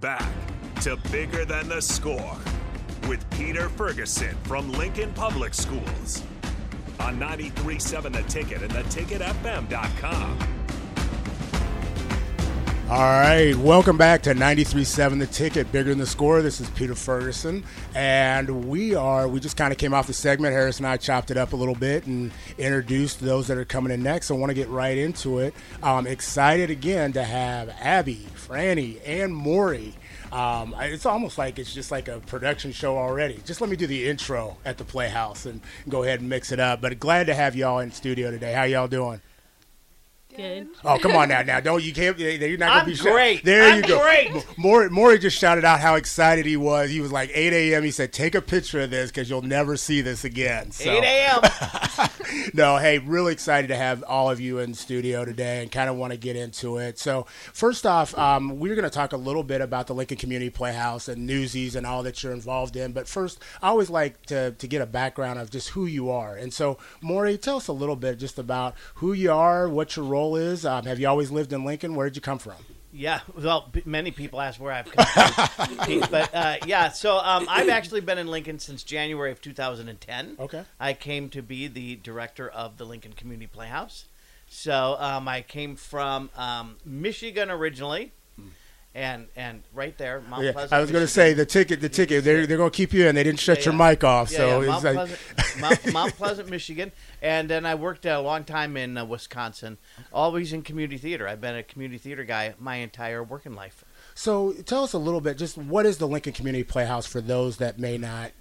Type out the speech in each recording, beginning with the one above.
Back to Bigger Than the Score with Peter Ferguson from Lincoln Public Schools on 93.7 The Ticket and theticketfm.com. All right, welcome back to 93.7 The Ticket, Bigger Than the Score. This is Peter Ferguson, and we are, we just kind of came off the segment. Harris and I chopped it up a little bit and introduced those that are coming in next. I want to get right into it. I'm excited again to have Abby, Frannie, and Morrie. Um, it's almost like it's just like a production show already. Just let me do the intro at the Playhouse and go ahead and mix it up. But glad to have y'all in studio today. How y'all doing? Good. Oh, come on now, now don't you can't. You're not gonna I'm be shout- great. There I'm you go. great. Morrie, Morrie just shouted out how excited he was. He was like 8 a.m. He said, "Take a picture of this because you'll never see this again." So, 8 a.m. no, hey, really excited to have all of you in studio today and kind of want to get into it. So, first off, um, we're going to talk a little bit about the Lincoln Community Playhouse and Newsies and all that you're involved in. But first, I always like to, to get a background of just who you are. And so, Morrie, tell us a little bit just about who you are, what your role is. Um, have you always lived in Lincoln? Where did you come from? Yeah, well, many people ask where I've come from, but uh, yeah. So um, I've actually been in Lincoln since January of 2010. Okay. I came to be the director of the Lincoln Community Playhouse. So um, I came from um, Michigan originally, and and right there, Mount Yeah, Pleasant. I was going to say the ticket, the ticket. They're, they're going to keep you in. They didn't shut Yeah, your yeah. mic off, so Mount, like Pleasant, Mount, Mount Pleasant, Michigan, and then I worked a long time in uh, Wisconsin, always in community theater. I've been a community theater guy my entire working life. So tell us a little bit. Just what is the Lincoln Community Playhouse for those that may not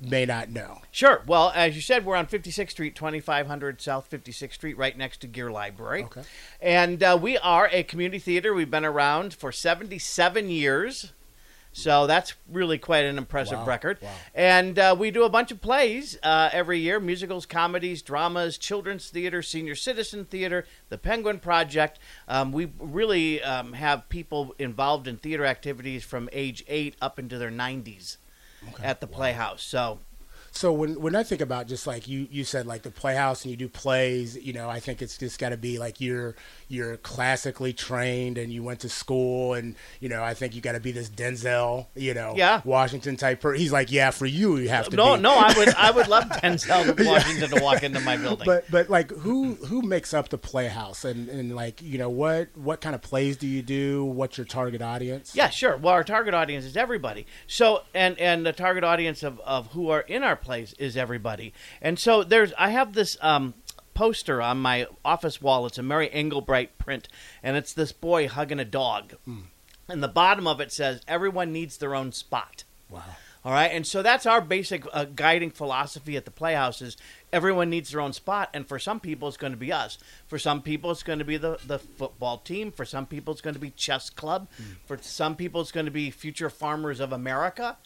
may not know? Sure. Well, as you said, we're on 56th Street, 2500 South 56th Street, right next to Gere Library. Okay. And uh, we are a community theater. We've been around for 77 years. So that's really quite an impressive Wow, record. wow. And uh, we do a bunch of plays uh, every year musicals, comedies, dramas, children's theater, senior citizen theater, the Penguin Project. Um, we really um, have people involved in theater activities from age eight up into their 90s at the Playhouse. So So when when I think about just like you you said like the Playhouse and you do plays, you know, I think it's just got to be like you're you're classically trained and you went to school and you know I think you got to be this Denzel, you know, Yeah. Washington type. Per- He's like, yeah, for you you have to. no, be. no, I would, I would love Denzel Washington to walk into my building. But but like who who makes up the Playhouse and and like you know what what kind of plays do you do? What's your target audience? yeah, sure. Well, our target audience is everybody. So, and and the target audience of, of who are in our plays is everybody. And so there's, I have this um, poster on my office wall. It's a Mary Engelbreit print, and it's this boy hugging a dog. And the bottom of it says, "Everyone needs their own spot." Wow. All right, and so that's our basic uh, guiding philosophy at the Playhouse is everyone needs their own spot, and for some people it's going to be us. For some people it's going to be the, the football team. For some people it's going to be chess club. For some people it's going to be future farmers of America.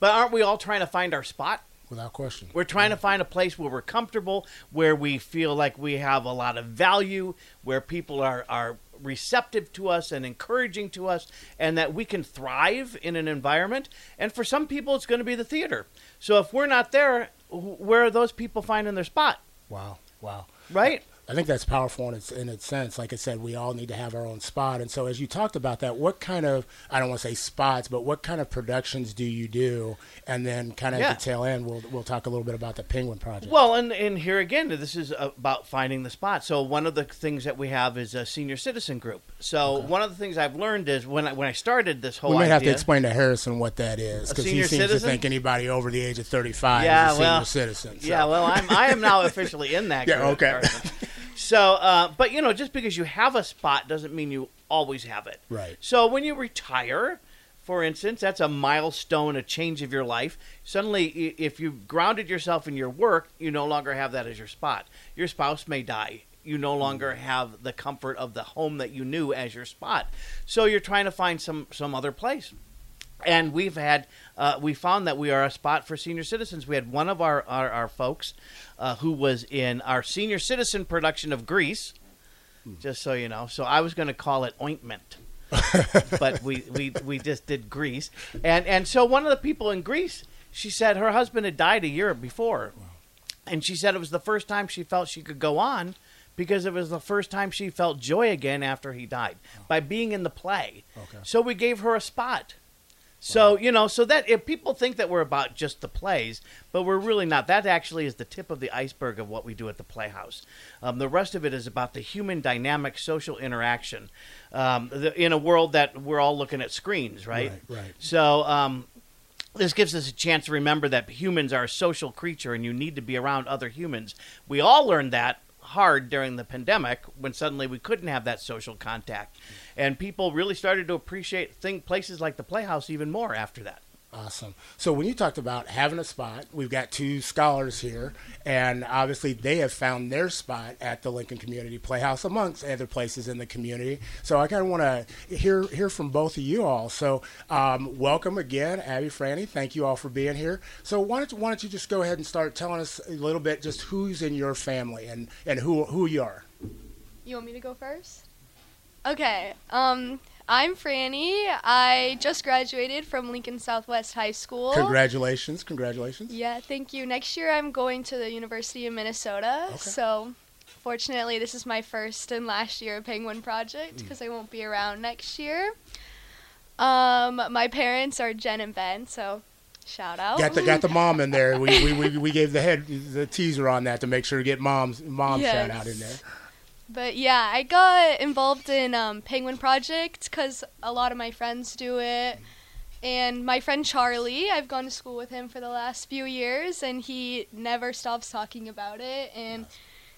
But aren't we all trying to find our spot? Without question. We're trying to find a place where we're comfortable, where we feel like we have a lot of value, where people are, are receptive to us and encouraging to us, and that we can thrive in an environment. And for some people, it's going to be the theater. So if we're not there, where are those people finding their spot? Wow. Wow. Right? I think that's powerful in its in its sense. Like I said, we all need to have our own spot. And so, as you talked about that, what kind of I don't want to say spots, but what kind of productions do you do? And then, kind of Yeah. at the tail end, we'll we'll talk a little bit about the Penguin Project. Well, and, and here again, this is about finding the spot. So one of the things that we have is a senior citizen group. So one of the things I've learned is when I, when I started this whole we might idea, have to explain to Harrison what that is because he senior seems to think anybody over the age of thirty-five Yeah, is a senior well, citizen. so- Yeah, well, I'm I am now officially in that. Yeah, group, okay. So, uh, but you know, just because you have a spot doesn't mean you always have it. Right. So when you retire, for instance, that's a milestone, a change of your life. Suddenly, if you've grounded yourself in your work, you no longer have that as your spot. Your spouse may die. You no longer have the comfort of the home that you knew as your spot. So you're trying to find some some other place and we've had uh, we found that we are a spot for senior citizens. We had one of our our, our folks uh, who was in our senior citizen production of Grease. Just so you know, so I was going to call it ointment, but we, we we just did Grease, and and so one of the people in Grease, she said her husband had died a year before, and she said it was the first time she felt she could go on because it was the first time she felt joy again after he died by being in the play. Okay. So we gave her a spot. So you know, so that if people think that we're about just the plays, but we're really not. That actually is the tip of the iceberg of what we do at the Playhouse. Um, the rest of it is about the human dynamic, social interaction um, the, in a world that we're all looking at screens, right? Right, right. So um, this gives us a chance to remember that humans are a social creature, and you need to be around other humans. We all learned that hard during the pandemic when suddenly we couldn't have that social contact and people really started to appreciate think places like the Playhouse even more after that. Awesome. So when you talked about having a spot, we've got two scholars here, and obviously they have found their spot at the Lincoln Community Playhouse amongst other places in the community. So I kind of want to hear hear from both of you all. So um, welcome again, Abby, Frannie. Thank you all for being here. So why don't you, why don't you just go ahead and start telling us a little bit just who's in your family and and who who you are. You want me to go first? Okay. Um, I'm Frannie. I just graduated from Lincoln Southwest High School. Congratulations! Congratulations! Yeah, thank you. Next year I'm going to the University of Minnesota. Okay. So, fortunately, this is my first and last year of Penguin Project because I won't be around next year. Um, my parents are Jen and Ben, so shout out. Got the got the mom in there. We, we, we, we gave the head the teaser on that to make sure to get mom's mom shout out in there. But yeah, I got involved in um, Penguin Project because a lot of my friends do it. And my friend Charlie, I've gone to school with him for the last few years, and he never stops talking about it. And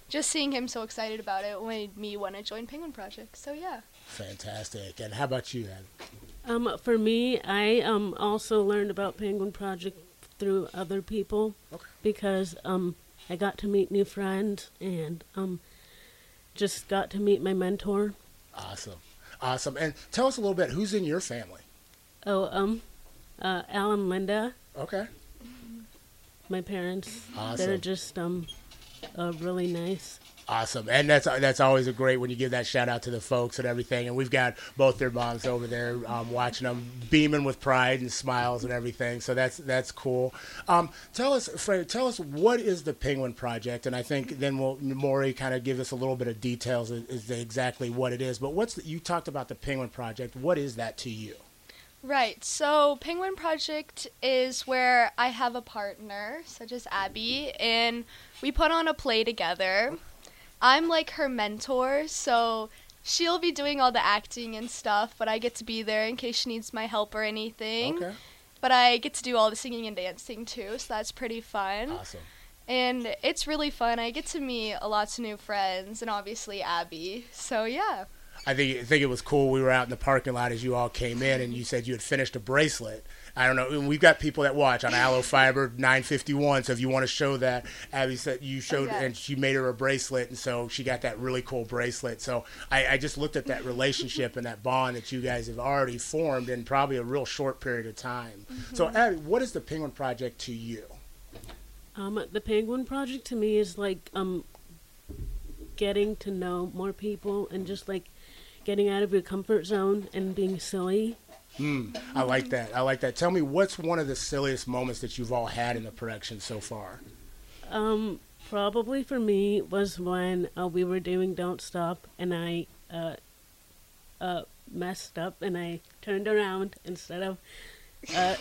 just seeing him so excited about it made me want to join Penguin Project. So yeah. Fantastic. And how about you, Abby? Um, for me, I um also learned about Penguin Project through other people Okay. because um I got to meet new friends and um just got to meet my mentor. Awesome. Awesome. And tell us a little bit who's in your family. Oh, um, uh, Alan, Linda, Okay. my parents. Awesome. They're just um, uh, really nice. Awesome. And that's that's always a great when you give that shout out to the folks and everything. And we've got both their moms over there um, watching them beaming with pride and smiles and everything. So that's that's cool. Um, tell us, Fred, tell us what is the Penguin Project? And I think then we'll Morrie kind of give us a little bit of details as, to exactly what it is. But what's the, you talked about the Penguin Project? What is that to you? Right. So, Penguin Project is where I have a partner, such as Abby, and we put on a play together. I'm like her mentor, so she'll be doing all the acting and stuff, but I get to be there in case she needs my help or anything. Okay. But I get to do all the singing and dancing too, so that's pretty fun. Awesome. And it's really fun. I get to meet a lots of new friends, and obviously Abby. So, yeah. I think I think it was cool. We were out in the parking lot as you all came in, and you said you had finished a bracelet. I don't know. and We've got people that watch on ALLO Fiber 951. So if you want to show that, Abby said you showed, Okay. and she made her a bracelet, and so she got that really cool bracelet. So I, I just looked at that relationship and that bond that you guys have already formed in probably a real short period of time. So Abby, what is the Penguin Project to you? Um, the Penguin Project to me is like um, getting to know more people and just like getting out of your comfort zone and being silly. Hmm, I like that. I like that. Tell me, what's one of the silliest moments that you've all had in the production so far? Um, probably for me was when uh, we were doing Don't Stop and I uh, uh, messed up and I turned around instead of uh,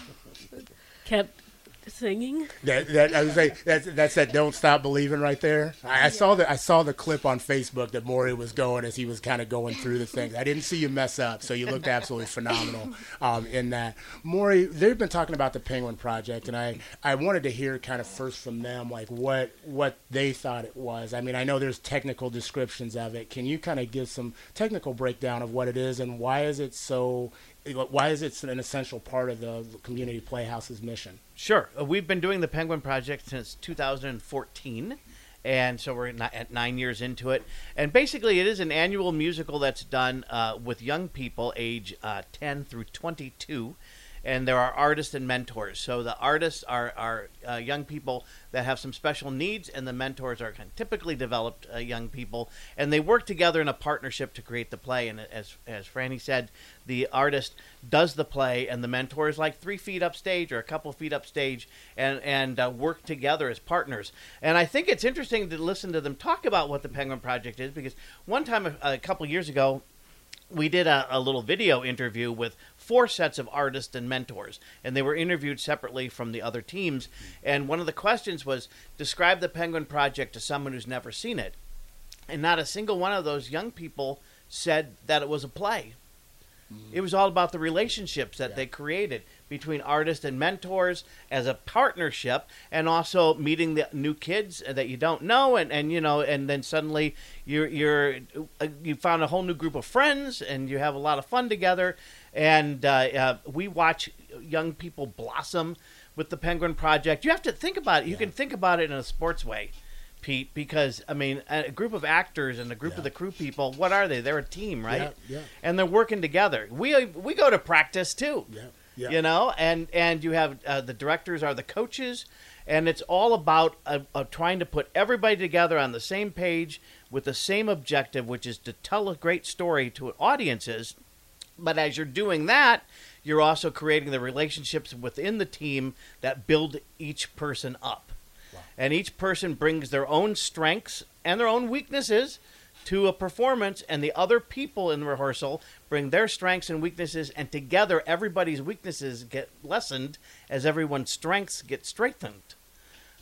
kept singing. That that I was like that's that's that don't stop believing right there. I, I saw the I saw the clip on Facebook that Morrie was going as he was kind of going through the things. I didn't see you mess up, so you looked absolutely phenomenal um, in that. Morrie, they've been talking about the Penguin Project, and I I wanted to hear kind of first from them like what what they thought it was. I mean, I know there's technical descriptions of it. Can you kind of give some technical breakdown of what it is and why is it so? Why is it an essential part of the community playhouse's mission? Sure. Uh, We've been doing the Penguin Project since 2014. And so we're at nine years into it. And basically, it is an annual musical that's done uh, with young people age uh, 10 through 22. And there are artists and mentors. So the artists are, are uh, young people that have some special needs, and the mentors are kind of typically developed uh, young people. And they work together in a partnership to create the play. And as, as Frannie said, the artist does the play, and the mentor is like three feet upstage or a couple feet upstage, and and uh, work together as partners. And I think it's interesting to listen to them talk about what the Penguin Project is because one time a, a couple years ago, we did a, a little video interview with four sets of artists and mentors, and they were interviewed separately from the other teams. And one of the questions was describe the Penguin Project to someone who's never seen it. And not a single one of those young people said that it was a play. It was all about the relationships that Yeah. they created between artists and mentors as a partnership, and also meeting the new kids that you don't know, and, and you know, and then suddenly you're you're uh, you found a whole new group of friends, and you have a lot of fun together. And uh, uh, we watch young people blossom with the Penguin Project. You have to think about it. You can think about it in a sports way. Pete, because I mean, a group of actors and a group Yeah. of the crew people. What are they? They're a team, right? Yeah, yeah. And they're working together. We we go to practice too. Yeah, yeah. You know, and and you have uh, the directors are the coaches, and it's all about uh, uh, trying to put everybody together on the same page with the same objective, which is to tell a great story to audiences. But as you're doing that, you're also creating the relationships within the team that build each person up. And each person brings their own strengths and their own weaknesses to a performance, and the other people in the rehearsal bring their strengths and weaknesses, and together everybody's weaknesses get lessened as everyone's strengths get strengthened.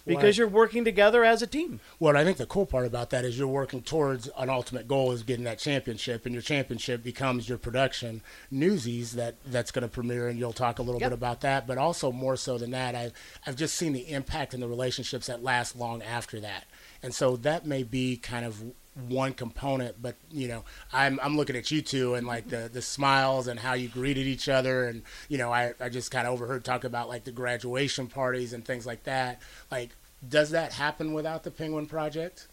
Because Right. you're working together as a team. Well, I think the cool part about that is you're working towards an ultimate goal is getting that championship, and your championship becomes your production Newsies that that's going to premiere, and you'll talk a little Yep. bit about that. But also more so than that, I've I've just seen the impact in the relationships that last long after that, and so that may be kind of one component. But you know, I'm I'm looking at you two and like the the smiles and how you greeted each other, and you know, I I just kind of overheard talk about like the graduation parties and things like that. Like, does that happen without the Penguin Project?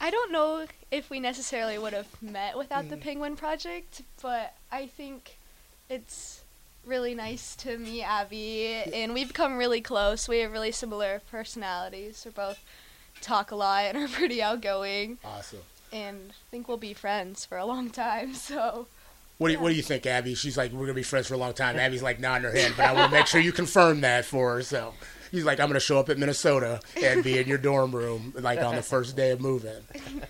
I don't know if we necessarily would have met without the mm. Penguin Project, but I think it's really nice to meet Abby, and we've become really close. We have really similar personalities. We're both talk a lot and are pretty outgoing, Awesome. and I think we'll be friends for a long time. So What do you, what do you think, Abby? She's like, we're gonna be friends for a long time. Abby's like nodding her head, but I want to make sure you confirm that for her. So he's like, I'm gonna show up at Minnesota and be in your dorm room like on the first day of moving.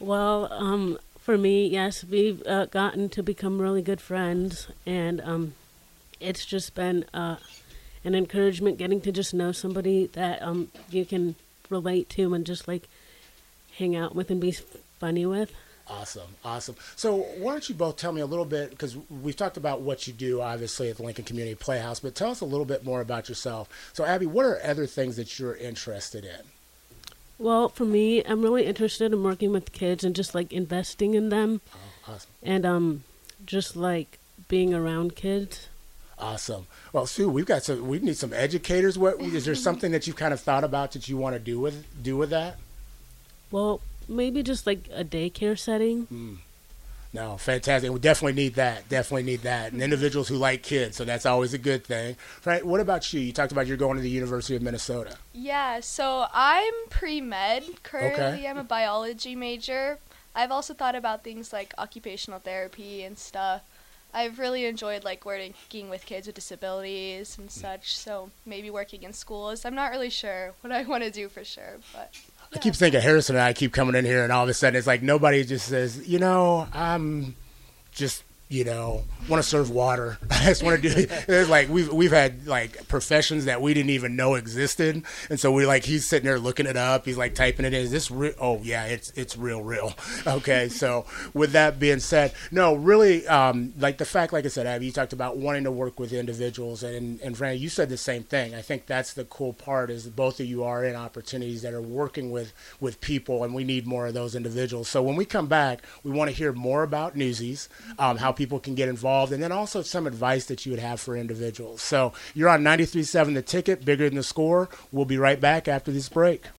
Well, um, for me, yes, we've uh, gotten to become really good friends, and um, it's just been uh, an encouragement getting to just know somebody that um, you can relate to and just like hang out with and be funny with. Awesome, awesome. So why don't you both tell me a little bit because we've talked about what you do, obviously at the Lincoln Community Playhouse, but tell us a little bit more about yourself. So Abby, what are other things that you're interested in? Well, for me, I'm really interested in working with kids and just like investing in them Oh, awesome. and um, just like being around kids. Awesome. Well, Sue, we've got some. We need some educators. What is there something that you've kind of thought about that you want to do with do with that? Well, maybe just like a daycare setting. Hmm. No, fantastic. We definitely need that. Definitely need that. And individuals who like kids, so that's always a good thing. Right? What about you? You talked about you're going to the University of Minnesota. yeah, so I'm pre med. Currently, Okay. I'm a biology major. I've also thought about things like occupational therapy and stuff. I've really enjoyed like working with kids with disabilities and mm. such. So maybe working in schools. I'm not really sure what I want to do for sure, but I keep thinking Harrison and I keep coming in here, and all of a sudden it's like nobody just says, you know, I'm just you know want to serve water. I just want to do. It's like we've we've had like professions that we didn't even know existed, and so we like he's sitting there looking it up. He's like typing it in. Is this real? Oh yeah, it's it's real, real. Okay, so with that being said, no, really, um, like the fact, like I said, Abby, you talked about wanting to work with individuals, and and Fran, you said the same thing. I think that's the cool part is both of you are in opportunities that are working with with people, and we need more of those individuals. So when we come back, we want to hear more about Newsies, um, how people can get involved, and then also some advice that you would have for individuals. So you're on 93.7 The Ticket, bigger than the score. We'll be right back after this break.